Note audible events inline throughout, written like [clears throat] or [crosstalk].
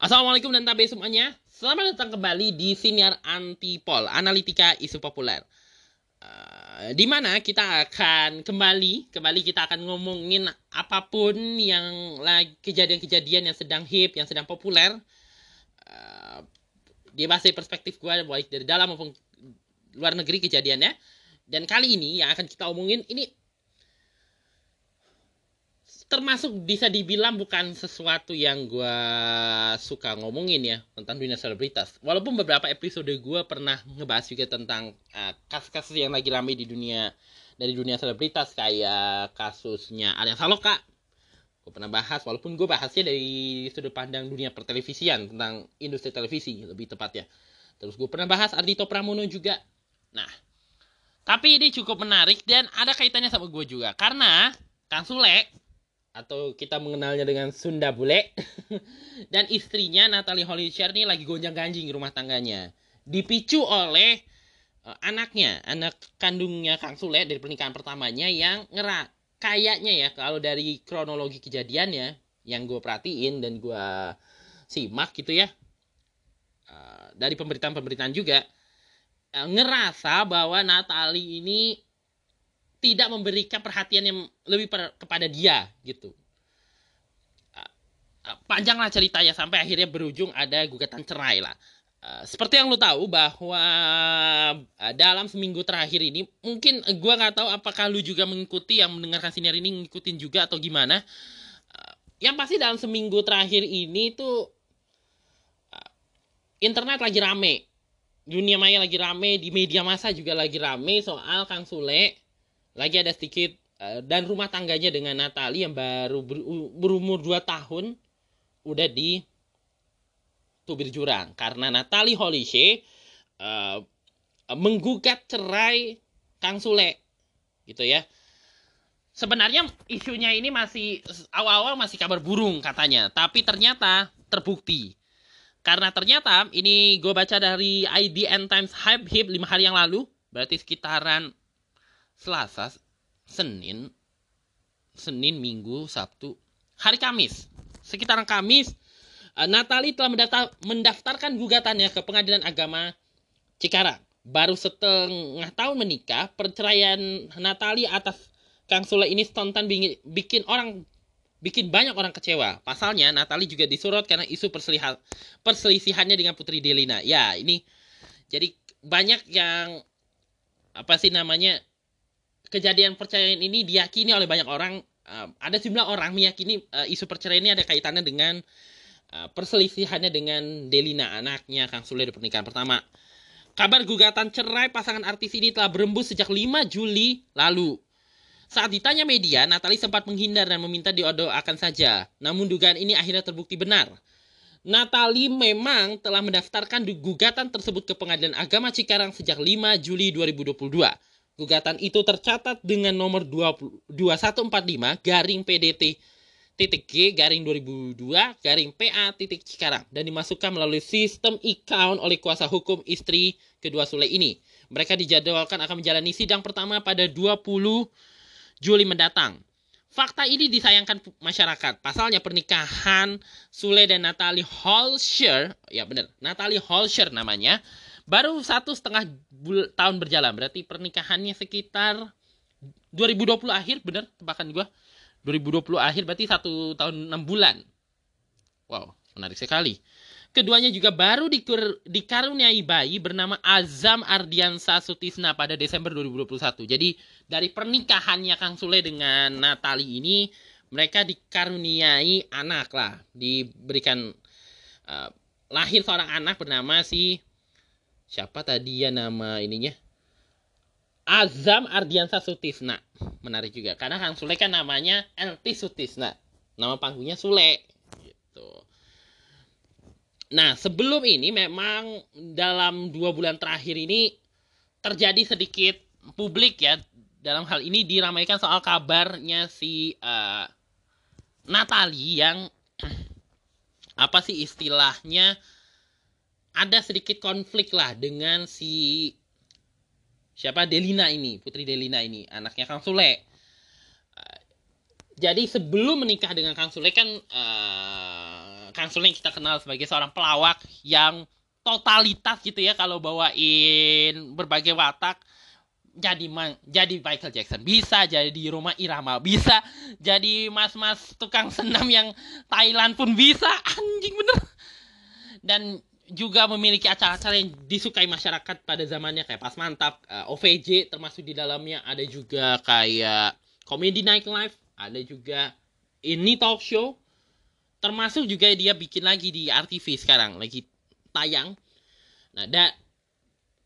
Assalamualaikum dan tabe semuanya. Selamat datang kembali di Siniar Antipol, Analitika Isu Populer. Uh, di mana kita akan kembali, kembali kita akan ngomongin apa pun yang lagi kejadian-kejadian yang sedang hip, yang sedang populer. Uh, dia perspektif gue, baik dari dalam maupun luar negeri kejadiannya. Dan kali ini yang akan kita omongin ini termasuk bisa dibilang bukan sesuatu yang gue suka ngomongin ya tentang dunia selebritas. Walaupun beberapa episode gue pernah ngebahas juga tentang uh, kasus-kasus yang lagi ramai di dunia dari dunia selebritas kayak kasusnya Arya Saloka. Gue pernah bahas, walaupun gue bahasnya dari sudut pandang dunia pertelevisian tentang industri televisi lebih tepatnya. Terus gue pernah bahas Ardito Pramono juga. Nah, tapi ini cukup menarik dan ada kaitannya sama gue juga karena Kang Sule atau kita mengenalnya dengan Sunda Bule. [laughs] Dan istrinya Natalie Hollysher ini lagi gonjang-ganjing rumah tangganya. Dipicu oleh uh, anaknya. Anak kandungnya Kang Sule dari pernikahan pertamanya yang ngerak kayaknya ya kalau dari kronologi kejadiannya yang gue perhatiin dan gue simak gitu ya. Uh, dari pemberitaan-pemberitaan juga uh, ngerasa bahwa Natalie ini tidak memberikan perhatian yang lebih per, kepada dia gitu. Panjanglah ceritanya sampai akhirnya berujung ada gugatan cerai lah. seperti yang lo tahu bahwa dalam seminggu terakhir ini mungkin gue nggak tahu apakah lu juga mengikuti yang mendengarkan siniar ini ngikutin juga atau gimana. yang pasti dalam seminggu terakhir ini tuh internet lagi rame, dunia maya lagi rame, di media massa juga lagi rame soal Kang Sule lagi ada sedikit uh, dan rumah tangganya dengan Natali yang baru ber, berumur 2 tahun udah di tubir jurang. Karena Natali Holishe uh, menggugat cerai Kang Sule gitu ya. Sebenarnya isunya ini masih awal-awal masih kabar burung katanya tapi ternyata terbukti. Karena ternyata ini gue baca dari IDN Times Hype Hip 5 hari yang lalu berarti sekitaran Selasa, Senin, Senin, Minggu, Sabtu, hari Kamis. Sekitaran Kamis, eh, Natali telah mendaftar, mendaftarkan gugatannya ke Pengadilan Agama Cikarang. Baru setengah tahun menikah, perceraian Natali atas Kang Sule ini spontan bikin orang bikin banyak orang kecewa. Pasalnya Natali juga disorot karena isu perselisihan perselisihannya dengan Putri Delina. Ya, ini jadi banyak yang apa sih namanya kejadian perceraian ini diyakini oleh banyak orang uh, ada sejumlah orang meyakini uh, isu perceraian ini ada kaitannya dengan uh, perselisihannya dengan Delina anaknya Kang Sule di pernikahan pertama. Kabar gugatan cerai pasangan artis ini telah berembus sejak 5 Juli lalu. Saat ditanya media, Natalie sempat menghindar dan meminta diodoakan saja. Namun dugaan ini akhirnya terbukti benar. Natalie memang telah mendaftarkan gugatan tersebut ke Pengadilan Agama Cikarang sejak 5 Juli 2022. Gugatan itu tercatat dengan nomor 20, 2145 garing PDT titik G garing 2002 garing PA titik Cikarang dan dimasukkan melalui sistem account oleh kuasa hukum istri kedua Sule ini. Mereka dijadwalkan akan menjalani sidang pertama pada 20 Juli mendatang. Fakta ini disayangkan masyarakat. Pasalnya pernikahan Sule dan Natalie Holscher, ya benar, Natalie Holscher namanya, baru satu setengah tahun berjalan berarti pernikahannya sekitar 2020 akhir bener tebakan gue 2020 akhir berarti satu tahun enam bulan. Wow menarik sekali. Keduanya juga baru dikur, dikaruniai bayi bernama Azam Ardiansa Sutisna pada Desember 2021 jadi dari pernikahannya Kang Sule dengan Natali ini mereka dikaruniai anak lah. Diberikan uh, lahir seorang anak bernama si siapa tadi ya nama ininya? Azam Ardiansa Sutisna. Menarik juga karena Kang Sule kan namanya LT Sutisna. Nama panggungnya Sule gitu. Nah sebelum ini memang dalam dua bulan terakhir ini terjadi sedikit publik ya dalam hal ini diramaikan soal kabarnya si uh, Natali yang [clears throat] apa sih istilahnya ada sedikit konflik lah dengan si siapa? Delina ini, Putri Delina ini, anaknya Kang Sule. jadi sebelum menikah dengan Kang Sule kan uh, Kang Sule kita kenal sebagai seorang pelawak yang totalitas gitu ya kalau bawain berbagai watak jadi man, jadi Michael Jackson. Bisa jadi di rumah Irama bisa jadi mas-mas tukang senam yang Thailand pun bisa. Anjing bener. Dan juga memiliki acara-acara yang disukai masyarakat pada zamannya kayak pas mantap uh, eh, OVJ termasuk di dalamnya ada juga kayak Comedy Nightlife ada juga ini talk show. Termasuk juga dia bikin lagi di RTV sekarang lagi tayang. Nah dan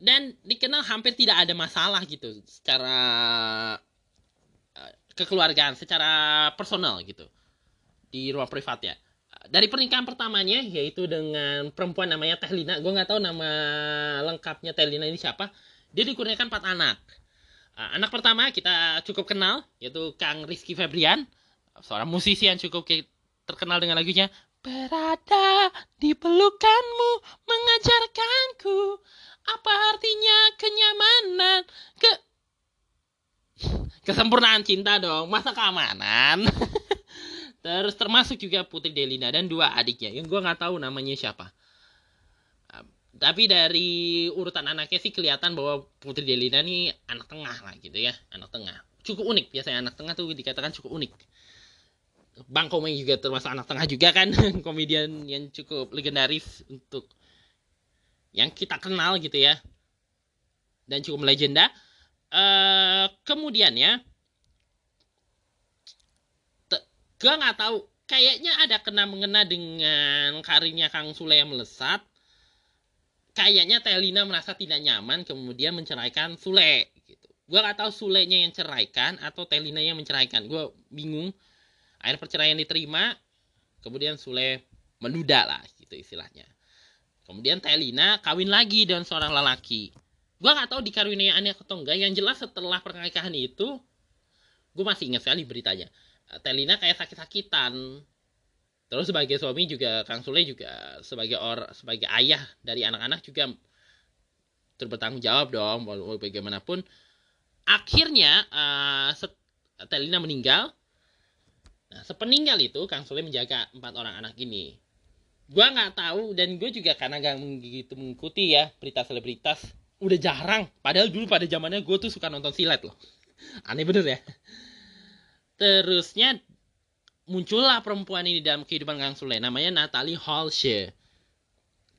dan dikenal hampir tidak ada masalah gitu secara uh, kekeluargaan secara personal gitu di ruang privat ya dari pernikahan pertamanya yaitu dengan perempuan namanya Tehlina gue nggak tahu nama lengkapnya Tehlina ini siapa. Dia dikurniakan empat anak. Uh, anak pertama kita cukup kenal yaitu Kang Rizky Febrian. Seorang musisi yang cukup terkenal dengan lagunya berada di pelukanmu mengajarkanku apa artinya kenyamanan. Ke kesempurnaan cinta dong masa keamanan [laughs] Terus termasuk juga Putri Delina dan dua adiknya yang gue nggak tahu namanya siapa. Tapi dari urutan anaknya sih kelihatan bahwa Putri Delina nih anak tengah lah gitu ya, anak tengah. Cukup unik biasanya anak tengah tuh dikatakan cukup unik. Bang Komeng juga termasuk anak tengah juga kan, [laughs] komedian yang cukup legendaris untuk yang kita kenal gitu ya. Dan cukup legenda. Uh, kemudian ya, gue nggak tahu. Kayaknya ada kena mengena dengan karirnya Kang Sule yang melesat. Kayaknya Telina merasa tidak nyaman kemudian menceraikan Sule gitu. Gue nggak tahu Sulenya yang ceraikan atau Telina yang menceraikan. Gue bingung. Akhir perceraian diterima kemudian Sule menduda lah gitu istilahnya. Kemudian Telina kawin lagi dengan seorang lelaki. Gue nggak tahu dikaruniai atau enggak. Yang jelas setelah pernikahan itu gue masih ingat sekali beritanya Telina kayak sakit-sakitan. Terus sebagai suami juga Kang Sule juga sebagai or sebagai ayah dari anak-anak juga bertanggung jawab dong bagaimanapun. Akhirnya uh, Telina meninggal. Nah sepeninggal itu Kang Sule menjaga empat orang anak ini. Gue nggak tahu dan gue juga karena gak begitu mengikuti ya berita selebritas udah jarang. Padahal dulu pada zamannya gue tuh suka nonton silat loh. Aneh bener ya terusnya muncullah perempuan ini dalam kehidupan Kang Sule namanya Natalie Halshe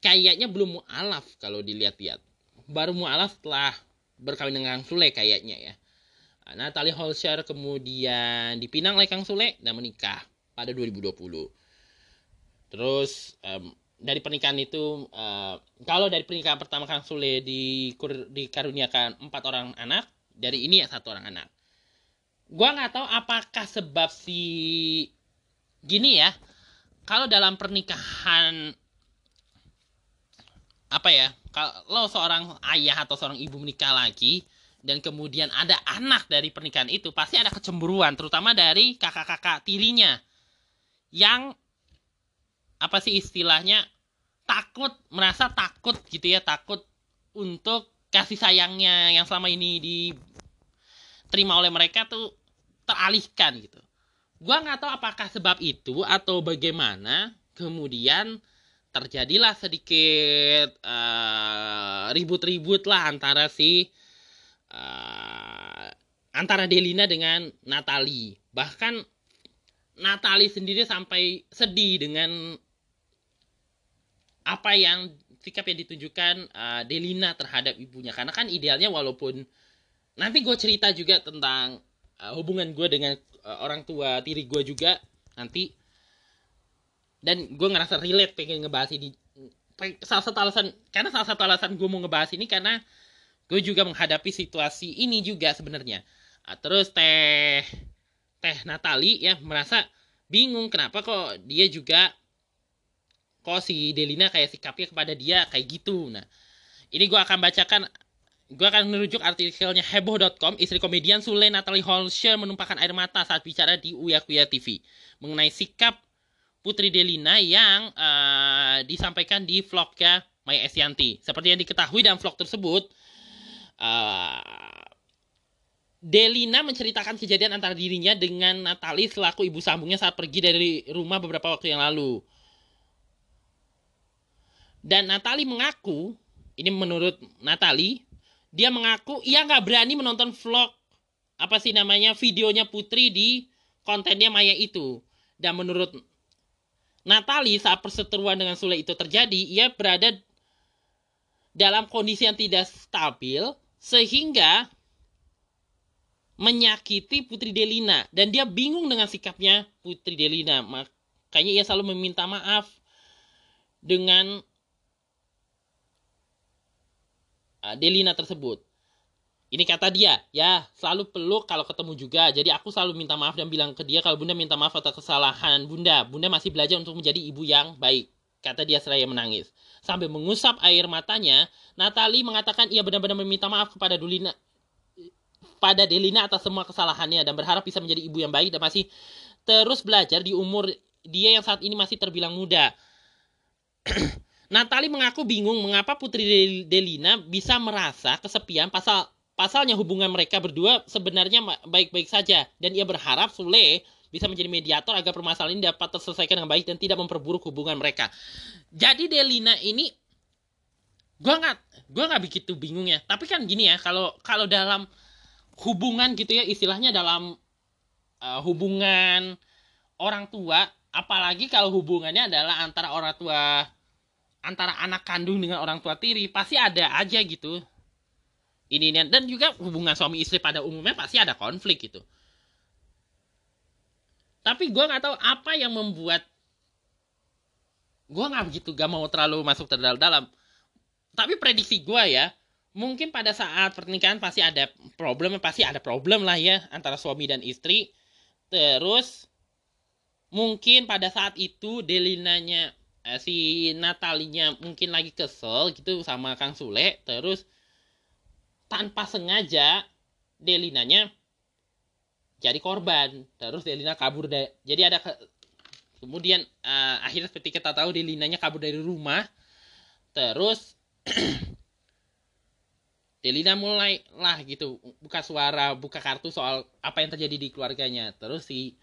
kayaknya belum mualaf kalau dilihat-lihat. Baru mualaf setelah berkawin dengan Kang Sule kayaknya ya. Natalie Holscher kemudian dipinang oleh Kang Sule dan menikah pada 2020 terus um, dari pernikahan itu uh, kalau dari pernikahan pertama Kang Sule di, dikaruniakan empat orang anak dari ini ya satu orang anak gua nggak tahu apakah sebab si gini ya kalau dalam pernikahan apa ya kalau seorang ayah atau seorang ibu menikah lagi dan kemudian ada anak dari pernikahan itu pasti ada kecemburuan terutama dari kakak-kakak tirinya yang apa sih istilahnya takut merasa takut gitu ya takut untuk kasih sayangnya yang selama ini diterima oleh mereka tuh teralihkan gitu. Gua nggak tahu apakah sebab itu atau bagaimana kemudian terjadilah sedikit uh, ribut-ribut lah antara si uh, antara Delina dengan Natali. Bahkan Natali sendiri sampai sedih dengan apa yang sikap yang ditunjukkan uh, Delina terhadap ibunya. Karena kan idealnya walaupun nanti gue cerita juga tentang uh, hubungan gue dengan uh, orang tua tiri gue juga nanti. Dan gue ngerasa relate pengen ngebahas ini. Salah satu alasan karena salah satu alasan gue mau ngebahas ini karena gue juga menghadapi situasi ini juga sebenarnya. Uh, terus teh teh Natali ya merasa bingung kenapa kok dia juga kok si Delina kayak sikapnya kepada dia kayak gitu. Nah ini gue akan bacakan Gue akan merujuk artikelnya heboh.com, istri komedian Sule Natalie Holscher menumpahkan air mata saat bicara di Uya Kuya TV mengenai sikap Putri Delina yang uh, disampaikan di vlognya Maya Estianti. Seperti yang diketahui dalam vlog tersebut, uh, Delina menceritakan kejadian antara dirinya dengan Natali selaku ibu sambungnya saat pergi dari rumah beberapa waktu yang lalu. Dan Natali mengaku, ini menurut Natali, dia mengaku ia nggak berani menonton vlog apa sih namanya videonya Putri di kontennya Maya itu. Dan menurut Natali saat perseteruan dengan Sule itu terjadi, ia berada dalam kondisi yang tidak stabil sehingga menyakiti Putri Delina dan dia bingung dengan sikapnya Putri Delina makanya ia selalu meminta maaf dengan uh, Delina tersebut. Ini kata dia ya selalu peluk kalau ketemu juga. Jadi aku selalu minta maaf dan bilang ke dia kalau bunda minta maaf atas kesalahan bunda. Bunda masih belajar untuk menjadi ibu yang baik kata dia seraya menangis. Sambil mengusap air matanya Natali mengatakan ia benar-benar meminta maaf kepada Dulina pada Delina atas semua kesalahannya dan berharap bisa menjadi ibu yang baik dan masih terus belajar di umur dia yang saat ini masih terbilang muda. [clears throat] Natali mengaku bingung mengapa Putri Delina bisa merasa kesepian pasal pasalnya hubungan mereka berdua sebenarnya baik-baik saja dan ia berharap Sule bisa menjadi mediator agar permasalahan ini dapat terselesaikan dengan baik dan tidak memperburuk hubungan mereka. Jadi Delina ini gua nggak gua nggak begitu bingung ya tapi kan gini ya kalau kalau dalam hubungan gitu ya istilahnya dalam uh, hubungan orang tua apalagi kalau hubungannya adalah antara orang tua antara anak kandung dengan orang tua tiri pasti ada aja gitu. Ini dan juga hubungan suami istri pada umumnya pasti ada konflik gitu. Tapi gue nggak tahu apa yang membuat gue nggak begitu gak mau terlalu masuk terdalam dalam tapi prediksi gue ya mungkin pada saat pernikahan pasti ada problem pasti ada problem lah ya antara suami dan istri. Terus mungkin pada saat itu Delinanya eh, si Natalinya mungkin lagi kesel gitu sama Kang Sule terus tanpa sengaja Delinanya jadi korban terus Delina kabur deh jadi ada ke, kemudian uh, akhirnya seperti kita tahu Delinanya kabur dari rumah terus [clears throat] Delina mulai lah gitu buka suara buka kartu soal apa yang terjadi di keluarganya terus si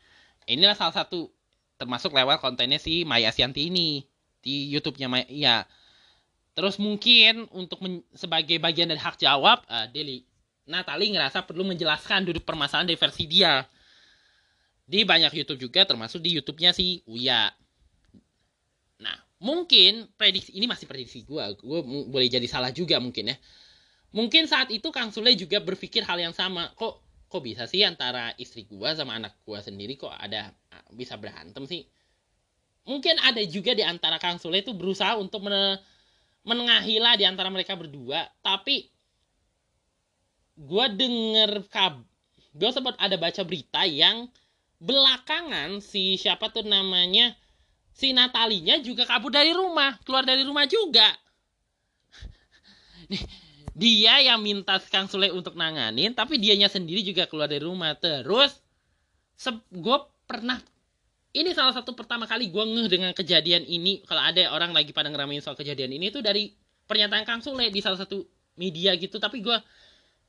inilah salah satu termasuk lewat kontennya si Maya Sianti ini di YouTube-nya Maya ya terus mungkin untuk sebagai bagian dari hak jawab uh, Deli Natali ngerasa perlu menjelaskan duduk permasalahan dari versi dia. Di banyak YouTube juga termasuk di YouTube-nya si Uya. Nah mungkin prediksi ini masih prediksi gue gue boleh jadi salah juga mungkin ya. Mungkin saat itu Kang Sule juga berpikir hal yang sama. Kok kok bisa sih antara istri gua sama anak gua sendiri kok ada bisa berantem sih mungkin ada juga di antara Kang Sule itu berusaha untuk men menengahilah di antara mereka berdua. Tapi gua denger kab gua sempat ada baca berita yang belakangan si siapa tuh namanya si Natalinya juga kabur dari rumah keluar dari rumah juga. [laughs] Dia yang minta Kang Sule untuk nanganin tapi dianya sendiri juga keluar dari rumah. Terus gue pernah ini salah satu pertama kali gue ngeh dengan kejadian ini. Kalau ada orang lagi pada ngeramein soal kejadian ini itu dari pernyataan Kang Sule di salah satu media gitu. Tapi gue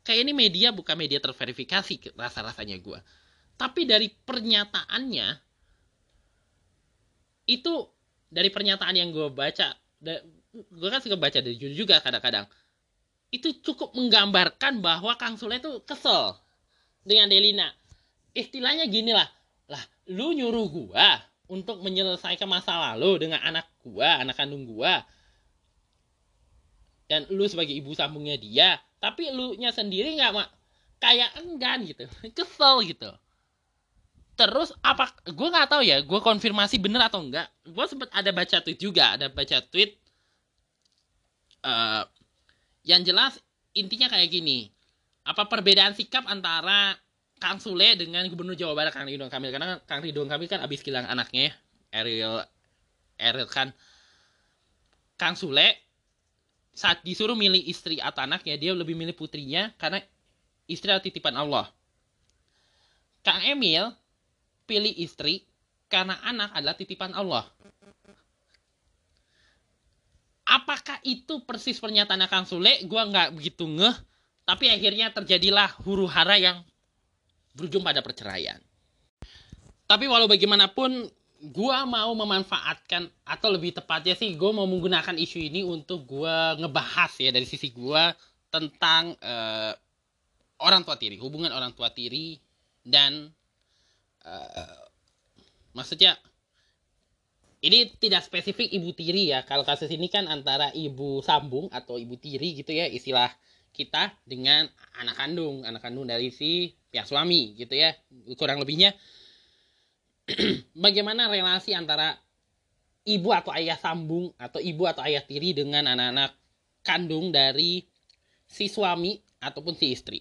kayak ini media bukan media terverifikasi rasa-rasanya gue tapi dari pernyataannya itu dari pernyataan yang gue baca gue kan suka baca dari judul juga kadang-kadang. Itu cukup menggambarkan bahwa Kang Sule itu kesel dengan Delina. Istilahnya gini lah, lah lu nyuruh gua untuk menyelesaikan masa lalu dengan anak gua, anak kandung gua. Dan lu sebagai ibu sambungnya dia, tapi lu nya sendiri nggak mak kayak enggan gitu, [laughs] kesel gitu. Terus apa? Gue nggak tahu ya, gue konfirmasi bener atau enggak. Gue sempet ada baca tweet juga, ada baca tweet uh, yang jelas intinya kayak gini apa perbedaan sikap antara Kang Sule dengan Gubernur Jawa Barat Kang Ridwan Kamil. Karena Kang Ridwan Kamil kan abis kilang anaknya Eril Eril kan. Kang Sule saat disuruh milih istri atau anaknya dia lebih milih putrinya karena istri adalah titipan Allah. Kang Emil pilih istri karena anak adalah titipan Allah. Apakah itu persis pernyataan Kang Sule? Gue nggak begitu ngeh. Tapi akhirnya terjadilah huru hara yang berujung pada perceraian. Tapi walau bagaimanapun, gue mau memanfaatkan atau lebih tepatnya sih gue mau menggunakan isu ini untuk gue ngebahas ya dari sisi gue tentang uh, orang tua tiri, hubungan orang tua tiri dan uh, maksudnya ini tidak spesifik ibu tiri ya. Kalau kasus ini kan antara ibu sambung atau ibu tiri gitu ya istilah kita dengan anak kandung, anak kandung dari si pihak suami gitu ya. Kurang lebihnya [clears throat] bagaimana relasi antara ibu atau ayah sambung atau ibu atau ayah tiri dengan anak-anak kandung dari si suami ataupun si istri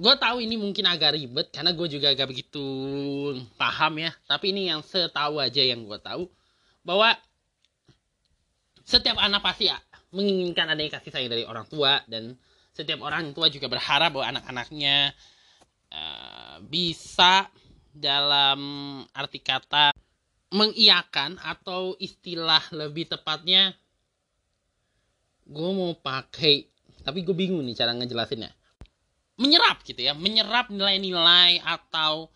gue tahu ini mungkin agak ribet karena gue juga agak begitu paham ya tapi ini yang setahu aja yang gue tahu bahwa setiap anak pasti menginginkan adanya kasih sayang dari orang tua dan setiap orang tua juga berharap bahwa anak-anaknya uh, bisa dalam arti kata mengiakan atau istilah lebih tepatnya gue mau pakai tapi gue bingung nih cara ngejelasinnya. Menyerap gitu ya menyerap nilai-nilai atau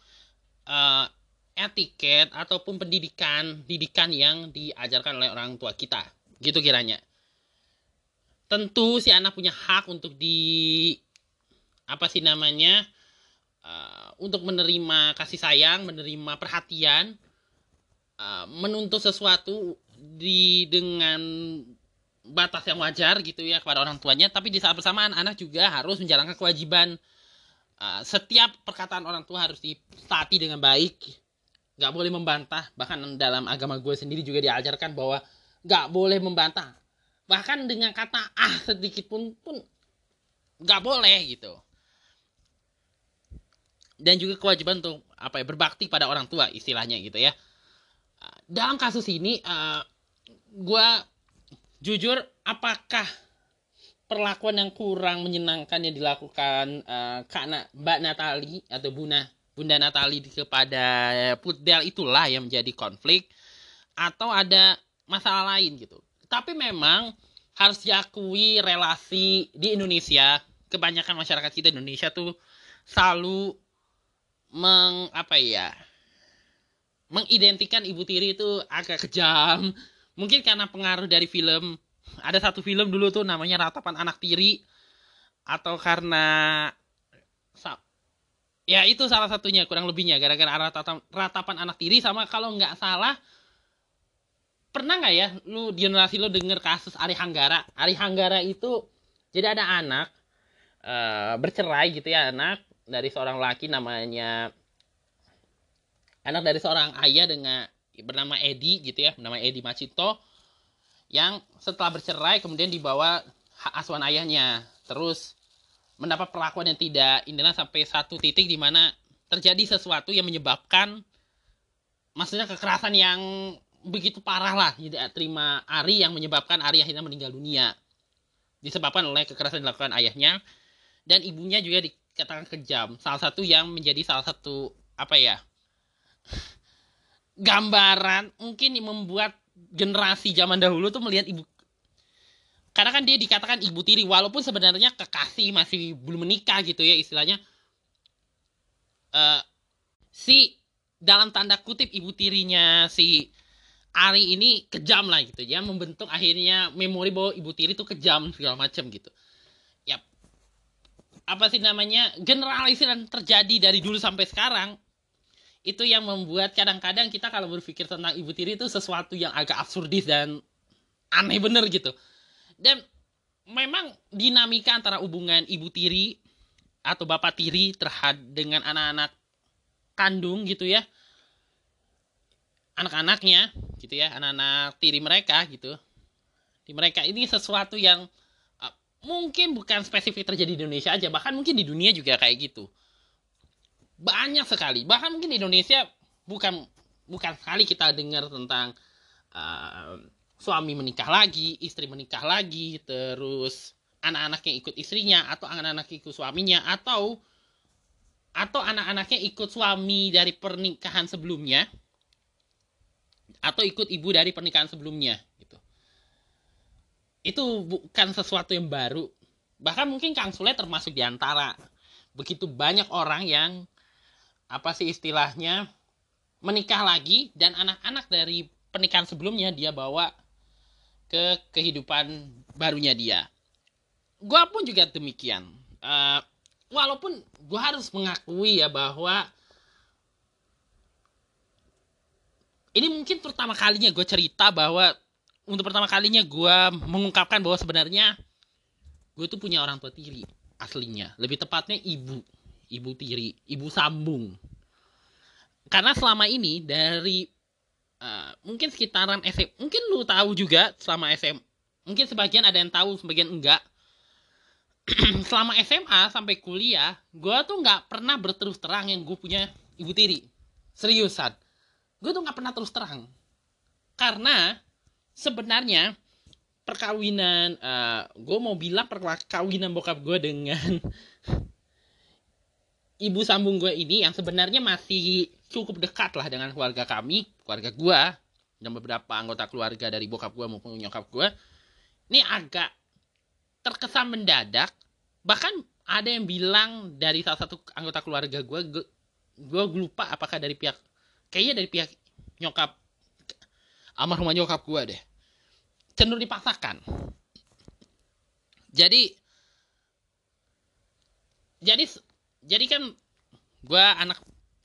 uh, etiket ataupun pendidikan didikan yang diajarkan oleh orang tua kita gitu kiranya tentu si anak punya hak untuk di apa sih namanya uh, untuk menerima kasih sayang menerima perhatian uh, menuntut sesuatu di dengan batas yang wajar gitu ya kepada orang tuanya. Tapi di saat bersamaan anak juga harus menjalankan kewajiban. Uh, setiap perkataan orang tua harus ditaati dengan baik. Nggak boleh membantah. Bahkan dalam agama gue sendiri juga diajarkan bahwa nggak boleh membantah bahkan dengan kata ah sedikit pun pun nggak boleh gitu. Dan juga kewajiban untuk apa ya berbakti pada orang tua istilahnya gitu ya. Dalam kasus ini uh, gue jujur apakah perlakuan yang kurang menyenangkan yang dilakukan uh, Kak Na, Mbak Natali atau Bunda Bunda Natali kepada Putdel itulah yang menjadi konflik? Atau ada masalah lain gitu. Tapi memang harus diakui relasi di Indonesia, kebanyakan masyarakat kita Indonesia tuh selalu meng apa ya? mengidentikan ibu tiri itu agak kejam, mungkin karena pengaruh dari film ada satu film dulu tuh namanya ratapan anak tiri atau karena ya itu salah satunya kurang lebihnya gara-gara ratapan, anak tiri sama kalau nggak salah pernah nggak ya lu generasi lu denger kasus Ari Hanggara Ari Hanggara itu jadi ada anak uh, bercerai gitu ya anak dari seorang laki namanya anak dari seorang ayah dengan bernama Edi gitu ya, bernama Edi Macito yang setelah bercerai kemudian dibawa hak asuhan ayahnya. Terus mendapat perlakuan yang tidak indah sampai satu titik di mana terjadi sesuatu yang menyebabkan maksudnya kekerasan yang begitu parah lah tidak terima Ari yang menyebabkan Ari akhirnya meninggal dunia. Disebabkan oleh kekerasan dilakukan ayahnya dan ibunya juga dikatakan kejam. Salah satu yang menjadi salah satu apa ya [laughs] gambaran mungkin membuat generasi zaman dahulu tuh melihat ibu karena kan dia dikatakan ibu tiri walaupun sebenarnya kekasih masih belum menikah gitu ya istilahnya. Uh, si dalam tanda kutip ibu tirinya si Ari ini kejam lah gitu. Ya membentuk akhirnya memori bahwa ibu tiri itu kejam segala macam gitu. Ya apa sih namanya? Generalisir yang terjadi dari dulu sampai sekarang itu yang membuat kadang-kadang kita kalau berpikir tentang ibu tiri itu sesuatu yang agak absurdis dan aneh bener gitu. Dan memang dinamika antara hubungan ibu tiri atau bapak tiri terhadap dengan anak-anak kandung gitu ya anak-anaknya gitu ya anak-anak tiri mereka gitu. Di mereka ini sesuatu yang uh, mungkin bukan spesifik terjadi di Indonesia aja bahkan mungkin di dunia juga kayak gitu. Banyak sekali. Bahkan mungkin di Indonesia bukan bukan sekali kita dengar tentang uh, suami menikah lagi istri menikah lagi terus anak-anaknya ikut istrinya atau anak-anaknya ikut suaminya atau atau anak-anaknya ikut suami dari pernikahan sebelumnya atau ikut ibu dari pernikahan sebelumnya gitu itu bukan sesuatu yang baru bahkan mungkin Kang Sule termasuk di antara begitu banyak orang yang apa sih istilahnya menikah lagi dan anak-anak dari pernikahan sebelumnya dia bawa ke kehidupan barunya dia. Gua pun juga demikian. Uh, walaupun gua harus mengakui ya bahwa ini mungkin pertama kalinya gue cerita bahwa untuk pertama kalinya gue mengungkapkan bahwa sebenarnya gue tuh punya orang tua tiri aslinya. Lebih tepatnya ibu ibu tiri ibu sambung. Karena selama ini dari uh, mungkin sekitaran SM mungkin lu tahu juga selama SM mungkin sebagian ada yang tahu sebagian enggak. [clears throat] Selama SMA sampai kuliah gue tuh nggak pernah berterus terang yang gue punya ibu tiri. Seriusan gue tuh nggak pernah terus terang. Karena sebenarnya perkawinan uh, gue mau bilang perkawinan bokap gue dengan [laughs] ibu sambung gue ini yang sebenarnya masih cukup dekat lah dengan keluarga kami keluarga gue dan beberapa anggota keluarga dari bokap gue maupun nyokap gue. Ini agak terkesan mendadak. Bahkan ada yang bilang dari salah satu anggota keluarga gue gue lupa apakah dari pihak kayaknya dari pihak nyokap almarhum nyokap gue deh. Cenderung dipaksakan. Jadi jadi jadi kan gue anak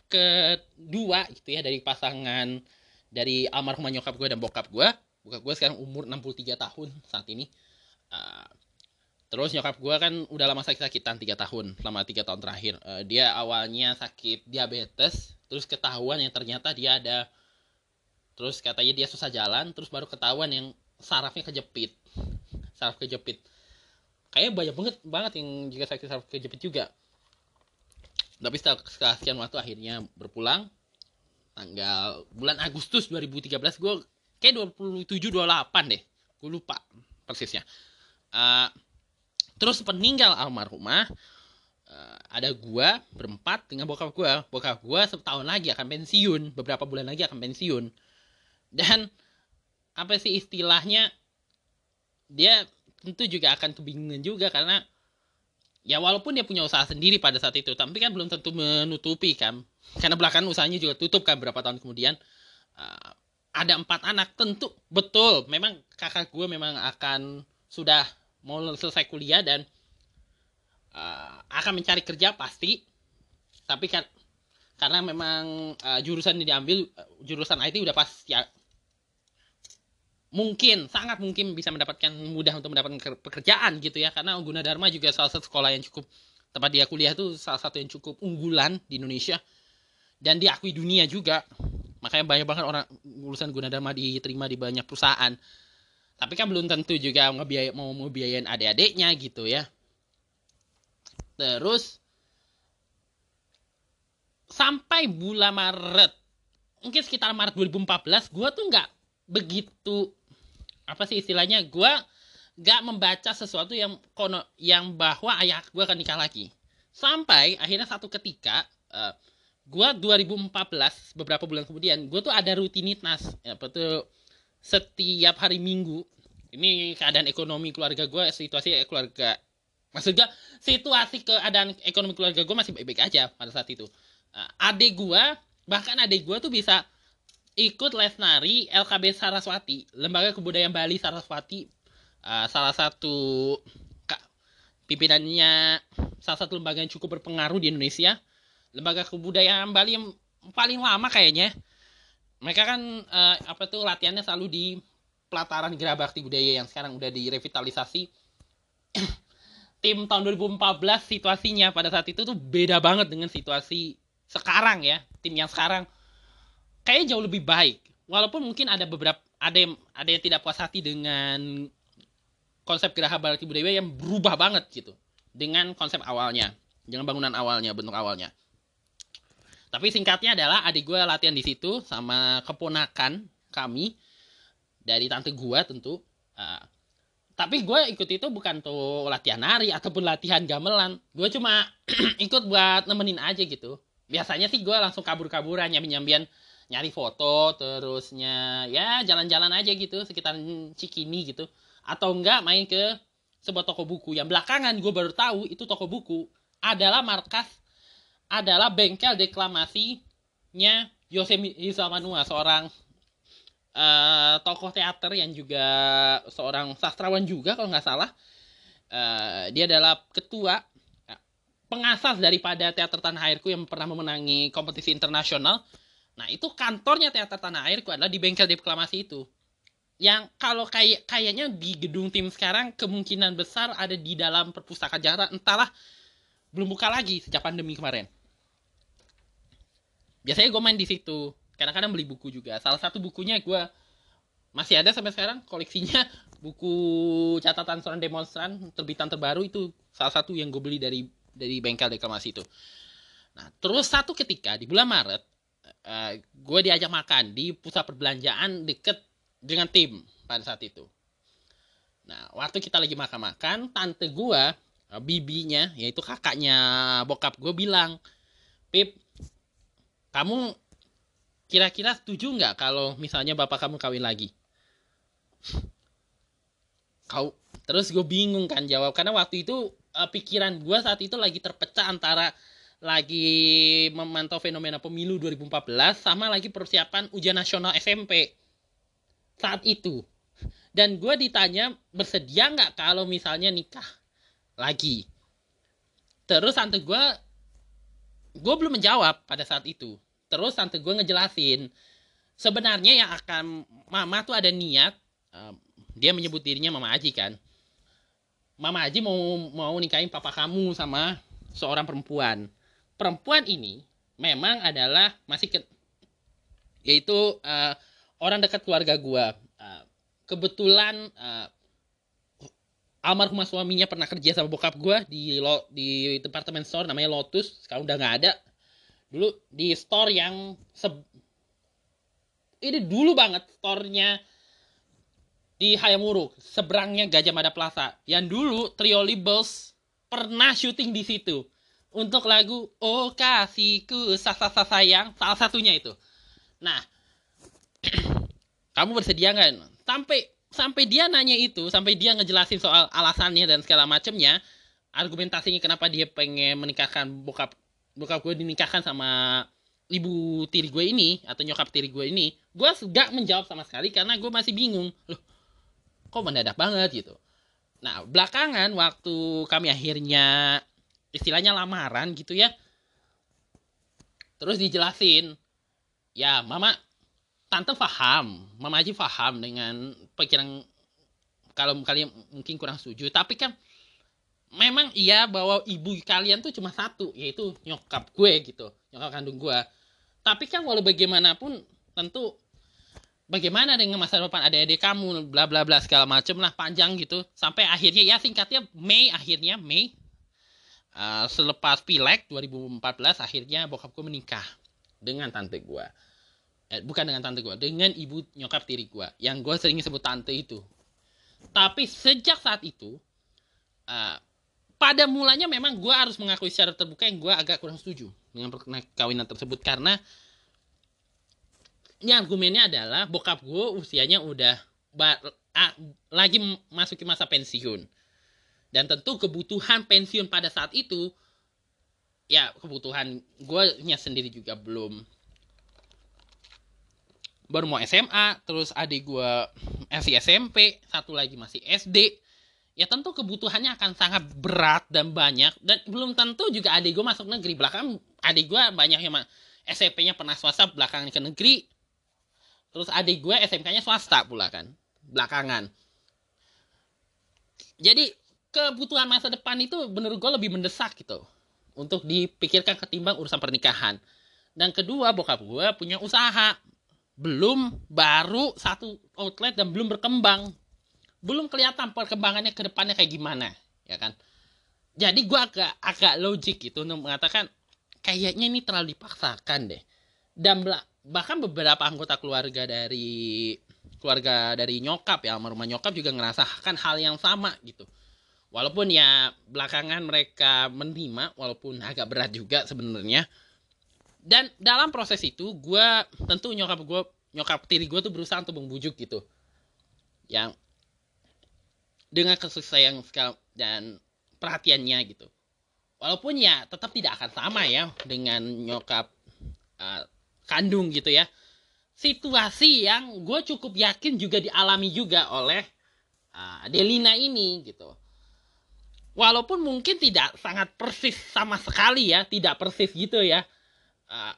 kedua gitu ya dari pasangan dari almarhum nyokap gue dan bokap gue bokap gue sekarang umur 63 tahun saat ini. Uh, Terus nyokap gue kan udah lama sakit-sakitan 3 tahun, selama 3 tahun terakhir. Uh, dia awalnya sakit diabetes, terus ketahuan yang ternyata dia ada. Terus katanya dia susah jalan terus baru ketahuan yang sarafnya kejepit. Saraf kejepit. Kayaknya banyak banget banget yang juga sakit saraf kejepit juga. Tapi setelah sekian waktu akhirnya berpulang tanggal bulan Agustus 2013 gue kayak 27 28 deh. Gue lupa persisnya. Uh, terus peninggal almarhumah uh, ada gua berempat dengan bokap gua. Bokap gua setahun lagi akan pensiun. Beberapa bulan lagi akan pensiun. Dan apa sih istilahnya? Dia tentu juga akan kebingungan juga karena ya walaupun dia punya usaha sendiri pada saat itu tapi kan belum tentu menutupi kan. Karena belakangan usahanya juga tutup kan berapa tahun kemudian. Uh, ada empat anak tentu betul. Memang kakak gue memang akan sudah mau selesai kuliah dan uh, akan mencari kerja pasti. Tapi kan karena memang uh, jurusan yang diambil uh, jurusan IT udah pas ya. Mungkin sangat mungkin bisa mendapatkan mudah untuk mendapatkan pekerjaan gitu ya. Karena Guna Dharma juga salah satu sekolah yang cukup tempat dia kuliah itu salah satu yang cukup unggulan di Indonesia. Dan diakui dunia juga. Makanya banyak banget orang lulusan Guna Dharma diterima di banyak perusahaan. Tapi kan belum tentu juga ngebiaya, mau ngebiayain adik-adiknya gitu ya terus sampai bulan Maret mungkin sekitar Maret 2014 gue tuh nggak begitu apa sih istilahnya gue gak membaca sesuatu yang kono yang bahwa ayah gue akan nikah lagi. Sampai akhirnya satu ketika uh, gue 2014 beberapa bulan kemudian gue tuh ada rutinitas ya, tuh setiap hari minggu. Ini keadaan ekonomi keluarga gue situasi keluarga maksudnya situasi keadaan ekonomi keluarga gue masih baik-baik aja pada saat itu uh, adik gue bahkan adik gue tuh bisa ikut les nari LKB Saraswati, Lembaga Kebudayaan Bali Saraswati, uh, salah satu kak, pimpinannya salah satu lembaga yang cukup berpengaruh di Indonesia. Lembaga Kebudayaan Bali yang paling lama kayaknya. Mereka kan uh, apa tuh latihannya selalu di pelataran Gerabakti Budaya yang sekarang udah direvitalisasi. Tim tahun 2014 situasinya pada saat itu tuh beda banget dengan situasi sekarang ya. Tim yang sekarang. Kayaknya jauh lebih baik. Walaupun mungkin ada beberapa ada yang ada yang tidak puas hati dengan konsep geraha bakti budaya yang berubah banget gitu. Dengan konsep awalnya dengan bangunan awalnya bentuk awalnya. Tapi singkatnya adalah adik gue latihan di situ sama keponakan kami dari tante gue tentu uh, tapi gue ikut itu bukan tuh latihan nari ataupun latihan gamelan. Gue cuma [clears throat] ikut buat nemenin aja gitu. Biasanya sih gue langsung kabur-kaburan nyambi-nyambian nyari foto terusnya ya jalan-jalan aja gitu sekitar Cikini gitu. Atau enggak main ke sebuah toko buku yang belakangan gue baru tahu itu toko buku adalah markas adalah bengkel deklamasinya Yose Hisamanua seorang uh, tokoh teater yang juga seorang sastrawan juga kalau nggak salah. Uh, dia adalah ketua pengasas daripada teater tanah airku yang pernah memenangi kompetisi internasional. Nah itu kantornya teater tanah airku adalah di bengkel deklamasi itu. Yang kalau kayak kayaknya di gedung tim sekarang kemungkinan besar ada di dalam perpustakaan Jakarta. Entahlah belum buka lagi sejak pandemi kemarin. Biasanya gue main di situ kadang-kadang beli buku juga salah satu bukunya gue masih ada sampai sekarang koleksinya [laughs] buku catatan seorang demonstran terbitan terbaru itu salah satu yang gue beli dari dari bengkel deklamasi itu nah terus satu ketika di bulan Maret uh, eh, gue diajak makan di pusat perbelanjaan deket dengan tim pada saat itu. Nah, waktu kita lagi makan-makan, tante gua, eh, bibinya, yaitu kakaknya bokap gue bilang, Pip, kamu kira-kira setuju nggak kalau misalnya bapak kamu kawin lagi? Kau terus gue bingung kan jawab karena waktu itu uh, pikiran gue saat itu lagi terpecah antara lagi memantau fenomena pemilu 2014 sama lagi persiapan ujian nasional SMP saat itu. Dan gue ditanya bersedia nggak kalau misalnya nikah lagi. Terus tante gue, gue belum menjawab pada saat itu. Terus tante gue ngejelasin, sebenarnya yang akan mama tuh ada niat, um, dia menyebut dirinya mama Aji kan. Mama Aji mau mau nikahin papa kamu sama seorang perempuan. Perempuan ini memang adalah masih ke, yaitu uh, orang dekat keluarga gue uh, kebetulan uh, almarhumah suaminya pernah kerja sama bokap gue di lo, di departemen store namanya Lotus sekarang udah nggak ada dulu di store yang se ini dulu banget store-nya di Hayamuruk seberangnya Gajah Mada Plaza. Yang dulu Trio Libels pernah syuting di situ untuk lagu Oh kasihku sasa sayang salah satunya itu. Nah [clears throat] kamu bersedia nggak? Sampai sampai dia nanya itu sampai dia ngejelasin soal alasannya dan segala macamnya argumentasinya kenapa dia pengen menikahkan bokap bokap gue dinikahkan sama ibu tiri gue ini atau nyokap tiri gue ini gue gak menjawab sama sekali karena gue masih bingung. Loh kok mendadak banget gitu? Nah belakangan waktu kami akhirnya istilahnya lamaran gitu ya terus dijelasin ya mama tante paham, Mama Aji paham dengan pikiran kalau kalian mungkin kurang setuju, tapi kan memang iya bahwa ibu kalian tuh cuma satu, yaitu nyokap gue gitu, nyokap kandung gue. Tapi kan walau bagaimanapun tentu bagaimana dengan masa depan adik-adik kamu, bla bla bla segala macem lah panjang gitu, sampai akhirnya ya singkatnya Mei akhirnya Mei. Uh, selepas pileg 2014 akhirnya bokap gue menikah dengan tante gue. Eh, bukan dengan tante gue dengan ibu nyokap tiri gue yang gue sering sebut tante itu. Tapi sejak saat itu uh, pada mulanya memang gue harus mengakui secara terbuka yang gue agak kurang setuju dengan perkawinan tersebut. Karena ini argumennya adalah bokap gue usianya udah lagi masuki masa pensiun. Dan tentu kebutuhan pensiun pada saat itu ya kebutuhan gue sendiri juga belum. Baru mau SMA terus adik gue masih SMP satu lagi masih SD ya tentu kebutuhannya akan sangat berat dan banyak. Dan belum tentu juga adik gue masuk negeri. Belakang adik gue banyak yang SMP-nya pernah swasta belakangan ke negeri. Terus adik gue SMK-nya swasta pula kan belakangan. Jadi kebutuhan masa depan itu menurut gue lebih mendesak gitu untuk dipikirkan ketimbang urusan pernikahan. Dan kedua bokap gue punya usaha. Belum baru satu outlet dan belum berkembang belum kelihatan perkembangannya ke depannya kayak gimana ya kan? Jadi gue agak agak logik gitu untuk mengatakan kayaknya ini terlalu dipaksakan deh. Dan bahkan beberapa anggota keluarga dari keluarga dari nyokap ya almarhumah nyokap juga ngerasakan hal yang sama gitu. Walaupun ya belakangan mereka menerima walaupun agak berat juga sebenarnya. Dan dalam proses itu gue tentu nyokap gue nyokap tiri gue tuh berusaha untuk membujuk gitu. Yang dengan kasih sayang dan perhatiannya gitu. Walaupun ya tetap tidak akan sama ya dengan nyokap uh, kandung gitu ya. Situasi yang gue cukup yakin juga dialami juga oleh uh, Delina ini gitu. Walaupun mungkin tidak sangat persis sama sekali ya tidak persis gitu ya. Uh,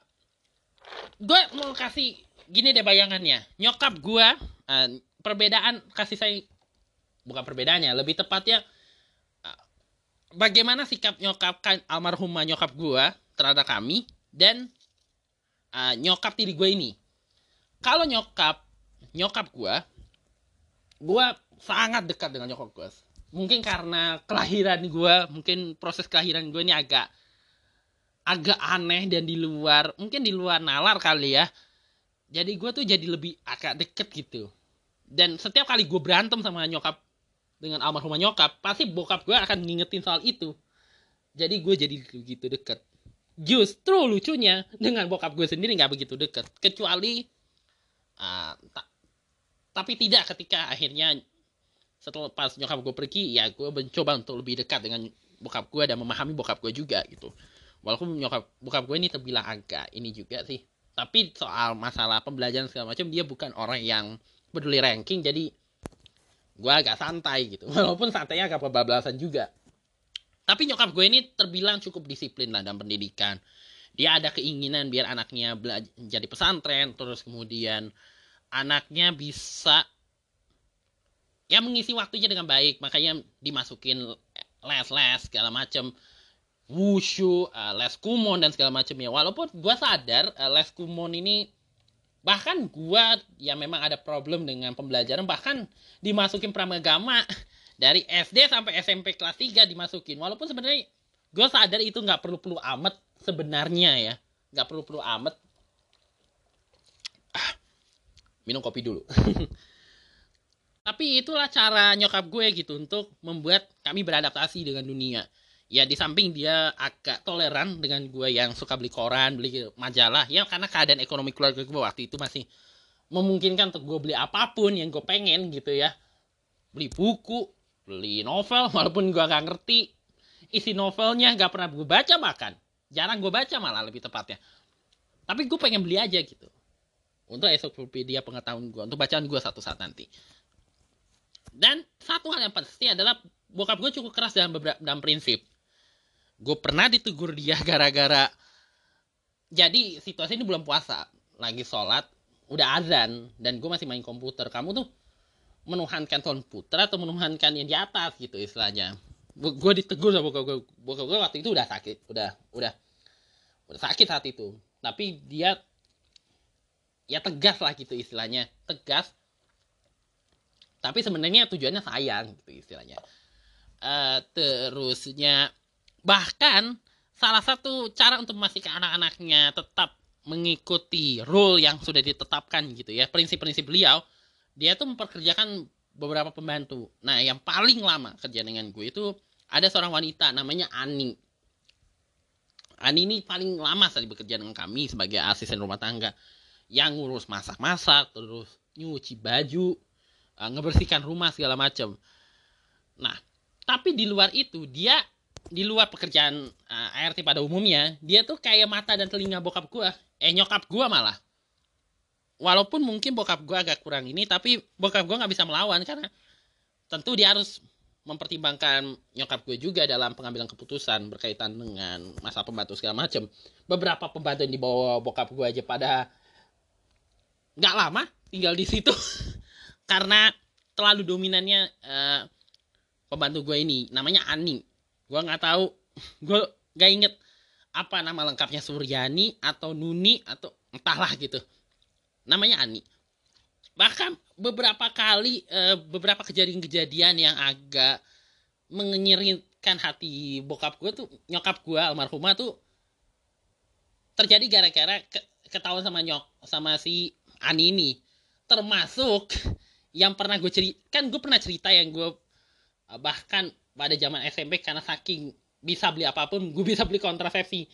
gue mau kasih gini deh bayangannya. Nyokap gue uh, perbedaan kasih saya bukan perbedaannya lebih tepatnya bagaimana sikap nyokap kan almarhumah nyokap gue terhadap kami dan uh, nyokap tiri gue ini. Kalau nyokap nyokap gue gue sangat dekat dengan nyokap gue mungkin karena kelahiran gue mungkin proses kelahiran gue ini agak agak aneh dan di luar mungkin di luar nalar kali ya. Jadi gue tuh jadi lebih agak deket gitu. Dan setiap kali gue berantem sama nyokap dengan almarhumah nyokap pasti bokap gue akan ngingetin soal itu. Jadi gue jadi begitu deket justru lucunya dengan bokap gue sendiri nggak begitu deket kecuali uh, ta tapi tidak ketika akhirnya setelah pas nyokap gue pergi ya gue mencoba untuk lebih dekat dengan bokap gue dan memahami bokap gue juga gitu. Walaupun nyokap bokap gue ini terbilang agak ini juga sih. Tapi soal masalah pembelajaran segala macam dia bukan orang yang peduli ranking jadi gue agak santai gitu. [laughs] Walaupun santainya agak kebablasan juga. Tapi nyokap gue ini terbilang cukup disiplin lah dalam pendidikan. Dia ada keinginan biar anaknya belajar jadi pesantren terus kemudian anaknya bisa ya mengisi waktunya dengan baik. Makanya dimasukin les-les segala macam wushu, uh, les kumon dan segala macamnya. Walaupun gue sadar uh, les kumon ini bahkan gua ya memang ada problem dengan pembelajaran bahkan dimasukin pramagama dari SD sampai SMP kelas 3 dimasukin. Walaupun sebenarnya gue sadar itu nggak perlu perlu amat sebenarnya ya. Nggak perlu perlu amat. Ah, minum kopi dulu. [laughs] Tapi itulah cara nyokap gue gitu untuk membuat kami beradaptasi dengan dunia ya di samping dia agak toleran dengan gue yang suka beli koran beli majalah ya karena keadaan ekonomi keluarga gue waktu itu masih memungkinkan untuk gue beli apa pun yang gue pengen gitu ya. Beli buku beli novel [laughs] walaupun gue gak ngerti isi novelnya gak pernah gue baca bahkan. Jarang gue baca malah lebih tepatnya. Tapi gue pengen beli aja gitu. Untuk ensiklopedia pengetahuan gue untuk bacaan gue satu saat nanti. Dan satu hal yang pasti adalah bokap gue cukup keras dalam dalam prinsip gue pernah ditegur dia [laughs] gara-gara jadi situasi ini bulan puasa lagi sholat udah azan dan gue masih main komputer. Kamu tuh menuhankan komputer atau menuhankan yang di atas gitu istilahnya? Gue ditegur sama bokap gue gue waktu itu udah sakit udah udah udah sakit saat itu. Tapi dia ya tegas lah gitu istilahnya tegas. Tapi sebenarnya tujuannya sayang gitu istilahnya. Uh, terusnya Bahkan salah satu cara untuk memastikan anak-anaknya tetap mengikuti rule yang sudah ditetapkan gitu ya, prinsip-prinsip beliau, dia tuh memperkerjakan beberapa pembantu. Nah, yang paling lama kerja dengan gue itu ada seorang wanita namanya Ani. Ani ini paling lama sekali bekerja dengan kami sebagai asisten rumah tangga yang ngurus masak-masak, terus nyuci baju, eh, ngebersihkan rumah segala macam. Nah, tapi di luar itu dia di luar pekerjaan uh, eh, ART pada umumnya, dia tuh kayak mata dan telinga bokap gua. Eh nyokap gua malah. Walaupun mungkin bokap gua agak kurang ini, tapi bokap gua nggak bisa melawan karena tentu dia harus mempertimbangkan nyokap gue juga dalam pengambilan keputusan berkaitan dengan masa pembantu segala macam. Beberapa pembantu yang dibawa bokap gue aja pada nggak lama tinggal di situ [laughs] karena terlalu dominannya uh, pembantu gue ini namanya Ani gue nggak tahu. Gue gak inget apa nama lengkapnya Suryani atau Nuni atau entahlah gitu. Namanya Ani. Bahkan beberapa kali e, beberapa kejadian-kejadian yang agak mengenyirkan hati bokap gue tuh nyokap gue almarhumah tuh terjadi gara-gara ke, ketahuan sama nyok sama si Ani ini. Termasuk yang pernah gue cerita kan gue pernah cerita yang gue bahkan pada zaman SMP karena saking bisa beli apa pun gue bisa beli kontrasepsi.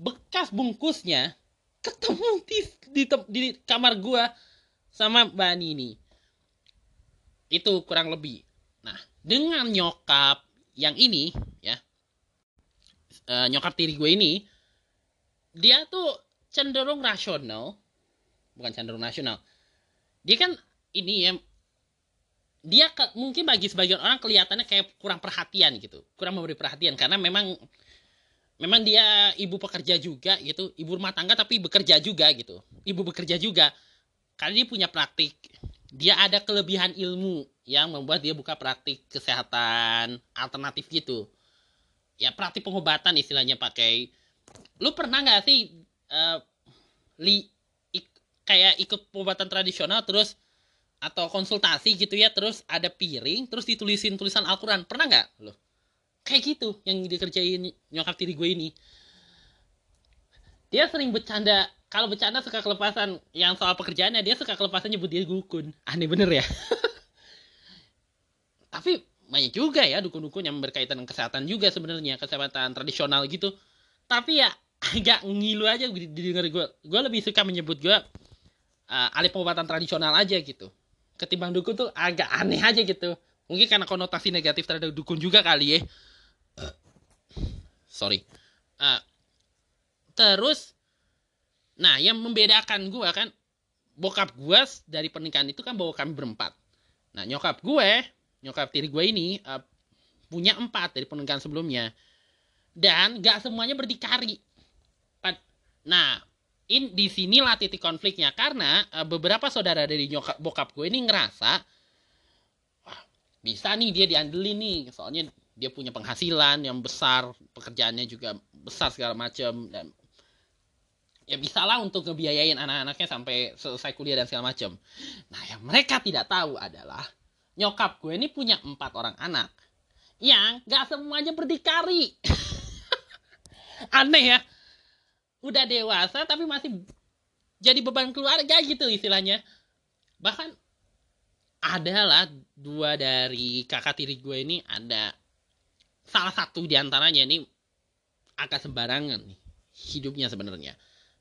Bekas bungkusnya ketemu di di, di kamar gue sama Bani ini itu kurang lebih. Nah dengan nyokap yang ini ya uh, nyokap tiri gue ini dia tuh cenderung rasional. Bukan cenderung rasional. Dia kan ini ya dia ke, mungkin bagi sebagian orang kelihatannya kayak kurang perhatian gitu. Kurang memberi perhatian. Karena memang memang dia ibu pekerja juga gitu. Ibu rumah tangga tapi bekerja juga gitu. Ibu bekerja juga. Karena dia punya praktik. Dia ada kelebihan ilmu yang membuat dia buka praktik kesehatan alternatif gitu. Ya praktik pengobatan istilahnya pakai. Lu pernah nggak sih uh, li ik, kayak ikut pengobatan tradisional terus atau konsultasi gitu ya terus ada piring terus ditulisin tulisan Al-Quran. Pernah nggak? Lo kayak gitu yang dikerjain nyokap tiri gue ini. Dia sering bercanda. Kalau bercanda suka kelepasan. Yang soal pekerjaannya dia suka kelepasan nyebut dia dukun. Aneh bener ya? [laughs] Tapi banyak juga ya dukun-dukun yang berkaitan dengan kesehatan juga sebenarnya kesehatan tradisional gitu. Tapi ya [laughs] agak ngilu aja didengar gue. Gue lebih suka menyebut gue uh, alih pengobatan tradisional aja gitu ketimbang dukun tuh agak aneh aja gitu. Mungkin karena konotasi negatif terhadap dukun juga kali ya. Uh, sorry. Uh, terus nah yang membedakan gue kan bokap gue dari pernikahan itu kan bawa kami berempat. Nah nyokap gue nyokap tiri gue ini uh, punya empat dari pernikahan sebelumnya. Dan gak semuanya berdikari. Nah in di sinilah titik konfliknya karena uh, beberapa saudara dari nyokap bokap gue ini ngerasa wah, bisa nih dia diandelin nih soalnya dia punya penghasilan yang besar pekerjaannya juga besar segala macam dan ya bisa lah untuk ngebiayain anak-anaknya sampai selesai kuliah dan segala macam. Nah yang mereka tidak tahu adalah nyokap gue ini punya empat orang anak yang gak semuanya berdikari. [laughs] Aneh ya udah dewasa tapi masih jadi beban keluarga gitu istilahnya. Bahkan adalah dua dari kakak tiri gue ini ada salah satu di antaranya ini agak sembarangan nih hidupnya sebenarnya.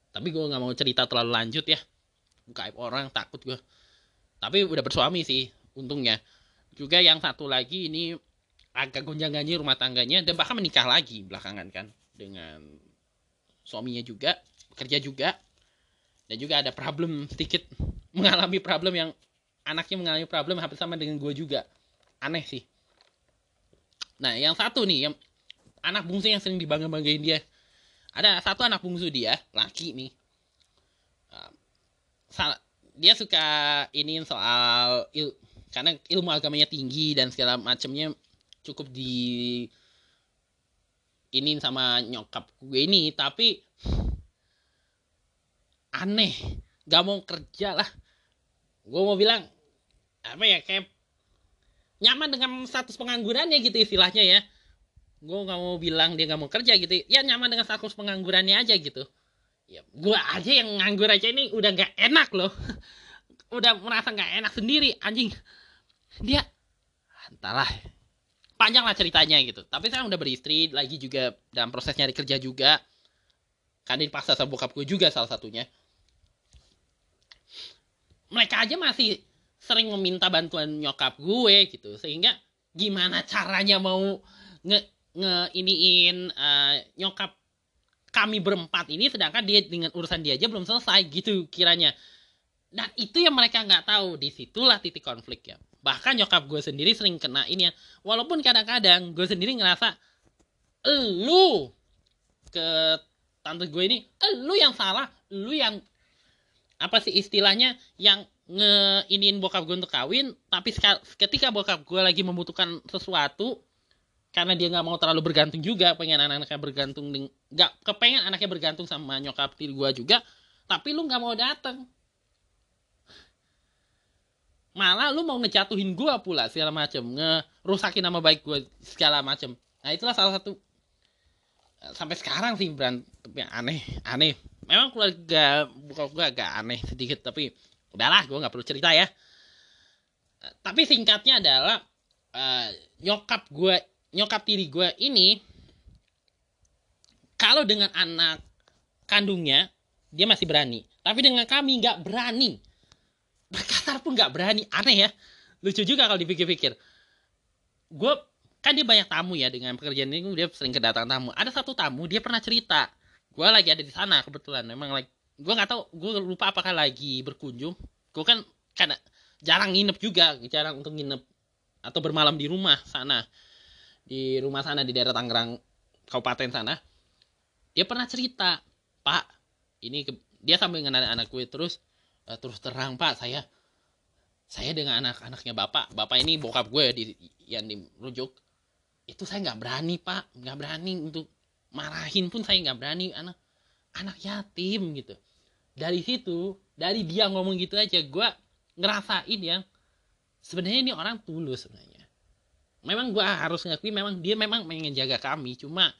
Tapi gue nggak mau cerita terlalu lanjut ya. Kayak orang takut gue. Tapi udah bersuami sih untungnya. Juga yang satu lagi ini agak gonjang ganjing rumah tangganya dan bahkan menikah lagi belakangan kan dengan suaminya juga bekerja juga dan juga ada problem sedikit mengalami problem yang anaknya mengalami problem hampir sama dengan gue juga. Aneh sih. Nah yang satu nih yang anak bungsu yang sering dibangga banggain dia. Ada satu anak bungsu dia laki nih. Dia suka ini soal il, karena ilmu agamanya tinggi dan segala macamnya cukup di ini sama nyokap gue ini tapi aneh. Gak mau kerja lah. Gue mau bilang apa ya kayak nyaman dengan status penganggurannya gitu istilahnya ya. Gue nggak mau bilang dia nggak mau kerja gitu. Ya nyaman dengan status penganggurannya aja gitu. Ya gue aja yang nganggur aja ini udah nggak enak loh. [laughs] Udah merasa nggak enak sendiri anjing. Dia entahlah panjang lah ceritanya gitu. Tapi saya udah beristri lagi juga dalam proses nyari kerja juga. Kan dipaksa sama bokap gue juga salah satunya. Mereka aja masih sering meminta bantuan nyokap gue gitu. Sehingga gimana caranya mau nge nge iniin uh, nyokap kami berempat ini sedangkan dia dengan urusan dia aja belum selesai gitu kiranya. Dan itu yang mereka nggak tahu. Di situlah titik konfliknya bahkan nyokap gue sendiri sering kena ini ya. Walaupun kadang-kadang gue sendiri ngerasa lu ke tante gue ini lu yang salah lu yang apa sih istilahnya yang ngeinin bokap gue untuk kawin tapi ketika bokap gue lagi membutuhkan sesuatu karena dia nggak mau terlalu bergantung juga pengen anak-anaknya bergantung nggak kepengen anaknya bergantung sama nyokap tiri gue juga tapi lu nggak mau datang malah lu mau ngejatuhin gue pula segala macem ngerusakin nama baik gue segala macem. Nah itulah salah satu sampai sekarang sih berantem yang aneh aneh. Memang keluarga bukan gue agak aneh sedikit tapi udahlah gue nggak perlu cerita ya. Tapi singkatnya adalah uh, nyokap gue nyokap tiri gue ini kalau dengan anak kandungnya dia masih berani. Tapi dengan kami nggak berani berkasar pun nggak berani. Aneh ya. Lucu juga kalau dipikir-pikir. Gue kan dia banyak tamu ya dengan pekerjaan ini dia sering kedatangan tamu. Ada satu tamu dia pernah cerita. Gue lagi ada di sana kebetulan. Memang lagi gue nggak tahu gue lupa apakah lagi berkunjung. Gue kan karena jarang nginep juga jarang untuk nginep atau bermalam di rumah sana. Di rumah sana di daerah Tangerang kabupaten sana. Dia pernah cerita pak ini ke, dia sambil dengan anak-anak gue terus uh, terus terang pak saya saya dengan anak-anaknya bapak. Bapak ini bokap gue di yang dirujuk itu saya nggak berani pak. Nggak berani untuk marahin pun saya nggak berani. Anak anak yatim gitu. Dari situ dari dia ngomong gitu aja gue ngerasain yang sebenarnya ini orang tulus sebenarnya. Memang gue harus ngakui memang dia memang pengen jaga kami. Cuma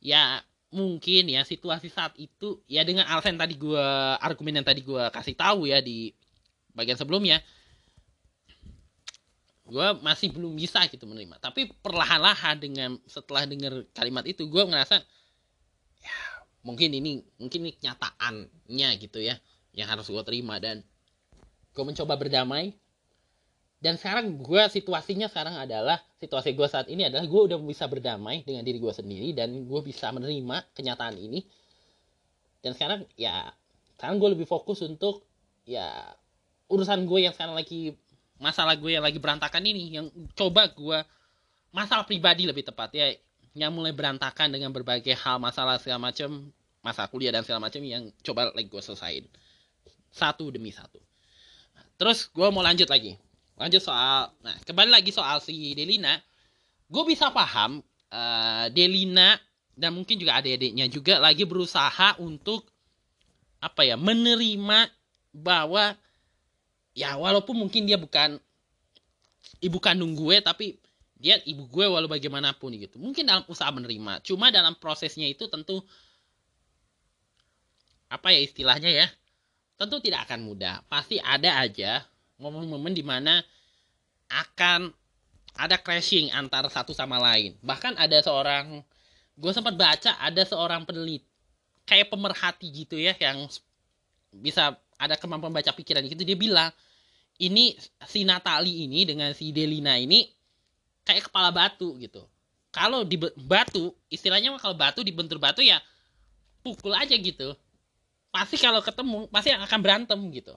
ya mungkin ya situasi saat itu ya dengan alasan tadi gue argumen yang tadi gue kasih tahu ya di bagian sebelumnya gue masih belum bisa gitu menerima. Tapi perlahan-lahan dengan setelah dengar kalimat itu gue ngerasa ya mungkin ini mungkin ini kenyataannya gitu ya yang harus gue terima. Dan gue mencoba berdamai dan sekarang gue situasinya sekarang adalah situasi gue saat ini adalah gue udah bisa berdamai dengan diri gue sendiri dan gue bisa menerima kenyataan ini. Dan sekarang ya sekarang gue lebih fokus untuk ya urusan gue yang sekarang lagi masalah gue yang lagi berantakan ini yang coba gue masalah pribadi lebih tepat ya yang mulai berantakan dengan berbagai hal masalah segala macam masalah kuliah dan segala macam yang coba lagi gue selesain. Satu demi satu. Terus gue mau lanjut lagi. Lanjut soal, nah kembali lagi soal si Delina. Gue bisa paham uh, Delina dan mungkin juga adik-adiknya juga lagi berusaha untuk apa ya menerima bahwa ya walaupun mungkin dia bukan ibu kandung gue tapi dia ibu gue walau bagaimanapun gitu mungkin dalam usaha menerima cuma dalam prosesnya itu tentu apa ya istilahnya ya tentu tidak akan mudah. Pasti ada aja momen-momen di mana akan ada crashing antara satu sama lain. Bahkan ada seorang, gue sempat baca ada seorang penelit, kayak pemerhati gitu ya, yang bisa ada kemampuan baca pikiran gitu. Dia bilang, ini si Natali ini dengan si Delina ini kayak kepala batu gitu. Kalau di batu, istilahnya kalau batu dibentur batu ya pukul aja gitu pasti kalau ketemu pasti akan berantem gitu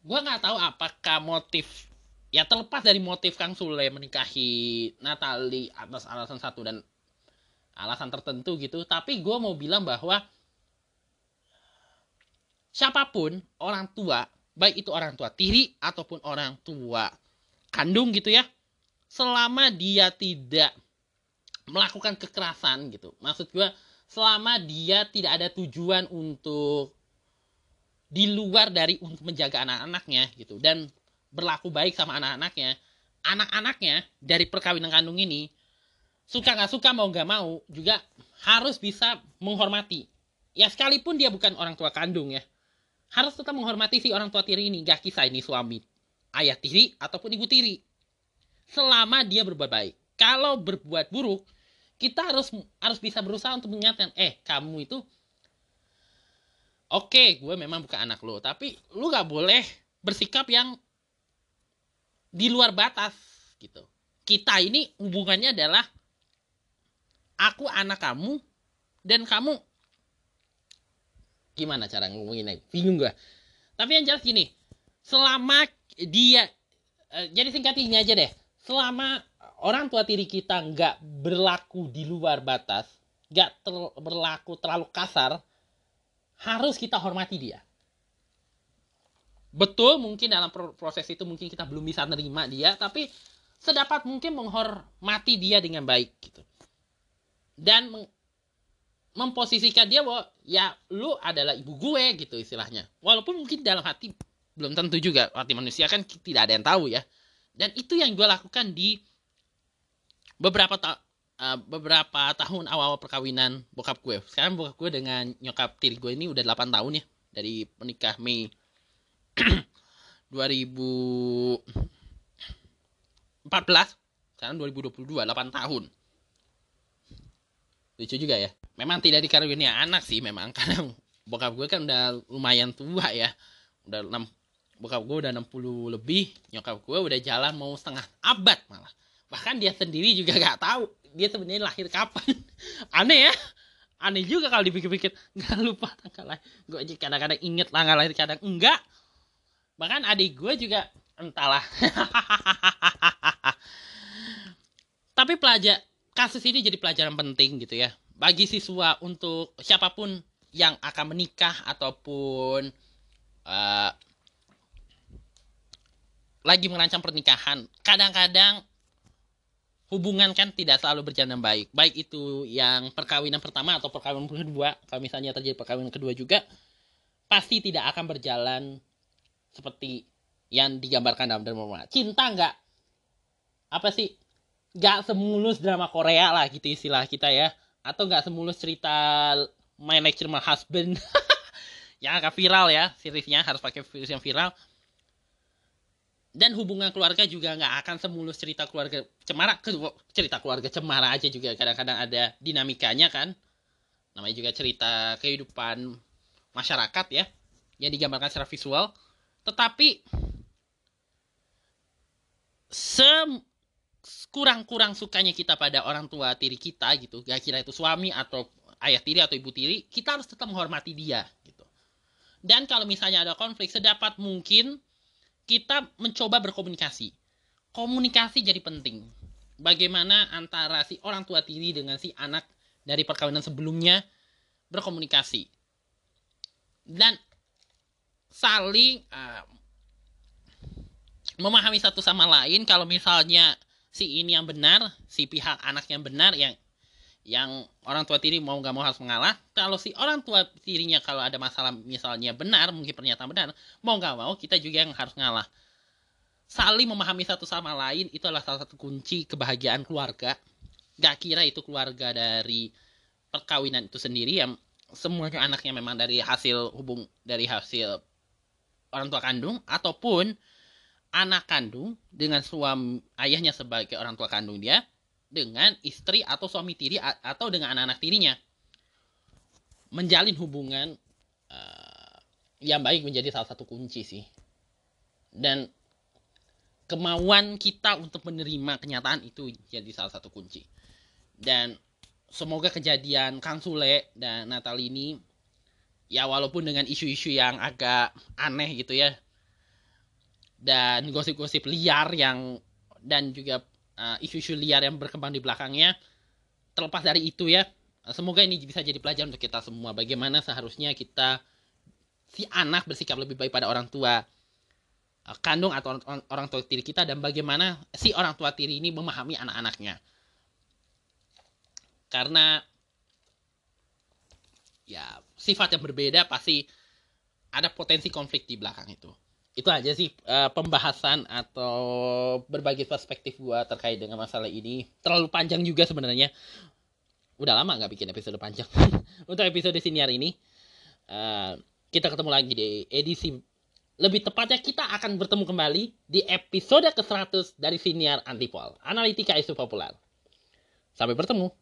gue nggak tahu apakah motif ya terlepas dari motif Kang Sule menikahi Natali atas alasan satu dan alasan tertentu gitu tapi gue mau bilang bahwa siapa pun orang tua baik itu orang tua tiri ataupun orang tua kandung gitu ya selama dia tidak melakukan kekerasan gitu. Maksud gue selama dia tidak ada tujuan untuk di luar dari untuk menjaga anak-anaknya gitu. Dan berlaku baik sama anak-anaknya. Anak-anaknya dari perkawinan kandung ini suka nggak suka mau nggak mau juga harus bisa menghormati. Ya sekalipun dia bukan orang tua kandung ya. Harus tetap menghormati si orang tua tiri ini. Gak kisah ini suami ayah tiri ataupun ibu tiri. Selama dia berbuat baik. Kalau berbuat buruk kita harus harus bisa berusaha untuk mengingatkan eh kamu itu oke okay, gue memang bukan anak lo tapi lu gak boleh bersikap yang di luar batas gitu. Kita ini hubungannya adalah aku anak kamu dan kamu. Gimana cara ngomonginnya? Bingung gue tapi yang jelas gini selama dia eh, jadi singkat ini aja deh. Selama orang tua tiri kita nggak berlaku di luar batas, nggak ter berlaku terlalu kasar, harus kita hormati dia. Betul mungkin dalam proses itu mungkin kita belum bisa nerima dia, tapi sedapat mungkin menghormati dia dengan baik gitu. Dan memposisikan dia bahwa ya lu adalah ibu gue gitu istilahnya. Walaupun mungkin dalam hati belum tentu juga hati manusia kan tidak ada yang tahu ya. Dan itu yang gue lakukan di beberapa ta uh, beberapa tahun awal perkawinan bokap gue. Sekarang bokap gue dengan nyokap tiri gue ini udah 8 tahun ya dari menikah Mei [clears throat] 2014 sekarang 2022 8 tahun. Lucu juga ya. Memang tidak dikaruniai anak sih memang [laughs] karena bokap gue kan udah lumayan tua ya. Udah 6 bokap gue udah 60 lebih nyokap gue udah jalan mau setengah abad malah. Bahkan dia sendiri juga [laughs] nggak tahu dia sebenarnya lahir kapan? [laughs] Aneh ya. Aneh juga kalau dipikir-pikir. [laughs] Nggak lupa tanggal lahir. Gue aja kadang-kadang inget tanggal lahir kadang enggak. Bahkan adik gue juga entahlah. [laughs] Tapi pelajar kasus ini jadi pelajaran penting gitu ya. Bagi siswa untuk siapa pun yang akan menikah ataupun uh, lagi merancang pernikahan. Kadang-kadang hubungan kan tidak selalu berjalan baik. Baik itu yang perkawinan pertama atau perkawinan kedua kalau misalnya terjadi perkawinan kedua juga pasti tidak akan berjalan seperti yang digambarkan dalam drama cinta nggak apa sih nggak semulus drama Korea lah gitu istilah kita ya. Atau nggak semulus cerita My Lecture My Husband. [laughs] Yang agak viral ya seriesnya harus pakai virus yang viral dan hubungan keluarga juga nggak akan semulus cerita keluarga cemara cerita keluarga cemara aja juga. Kadang-kadang ada dinamikanya kan. Namanya juga cerita kehidupan masyarakat ya yang digambarkan secara visual. Tetapi sekurang-kurang sukanya kita pada orang tua tiri kita gitu. Gak kira itu suami atau ayah tiri atau ibu tiri kita harus tetap menghormati dia gitu. Dan kalau misalnya ada konflik sedapat mungkin kita mencoba berkomunikasi. Komunikasi jadi penting. Bagaimana antara si orang tua tiri dengan si anak dari perkawinan sebelumnya berkomunikasi. Dan saling uh, memahami satu sama lain. Kalau misalnya si ini yang benar si pihak anak yang benar yang yang orang tua tiri mau nggak mau harus mengalah. Kalau si orang tua tirinya kalau ada masalah misalnya benar mungkin pernyataan benar mau nggak mau kita juga yang harus ngalah. Saling memahami satu sama lain itu adalah salah satu kunci kebahagiaan keluarga. Gak kira itu keluarga dari perkawinan itu sendiri yang semuanya anaknya memang dari hasil hubung dari hasil orang tua kandung ataupun anak kandung dengan suami ayahnya sebagai orang tua kandung dia dengan istri atau suami tiri atau dengan anak-anak tirinya. Menjalin hubungan uh, yang baik menjadi salah satu kunci sih. Dan kemauan kita untuk menerima kenyataan itu jadi salah satu kunci. Dan semoga kejadian Kang Sule dan Natal ini ya walaupun dengan isu-isu yang agak aneh gitu ya dan gosip-gosip liar yang dan juga uh, isu-isu liar yang berkembang di belakangnya. Terlepas dari itu ya semoga ini bisa jadi pelajaran untuk kita semua. Bagaimana seharusnya kita si anak bersikap lebih baik pada orang tua uh, kandung atau orang tua tiri kita dan bagaimana si orang tua tiri ini memahami anak-anaknya. Karena ya sifat yang berbeda pasti ada potensi konflik di belakang itu itu aja sih uh, pembahasan atau berbagi perspektif gua terkait dengan masalah ini. Terlalu panjang juga sebenarnya. Udah lama nggak bikin episode panjang. [laughs] Untuk episode siniar ini uh, kita ketemu lagi di edisi lebih tepatnya kita akan bertemu kembali di episode ke-100 dari siniar Antipol Analitika Isu Populer. Sampai bertemu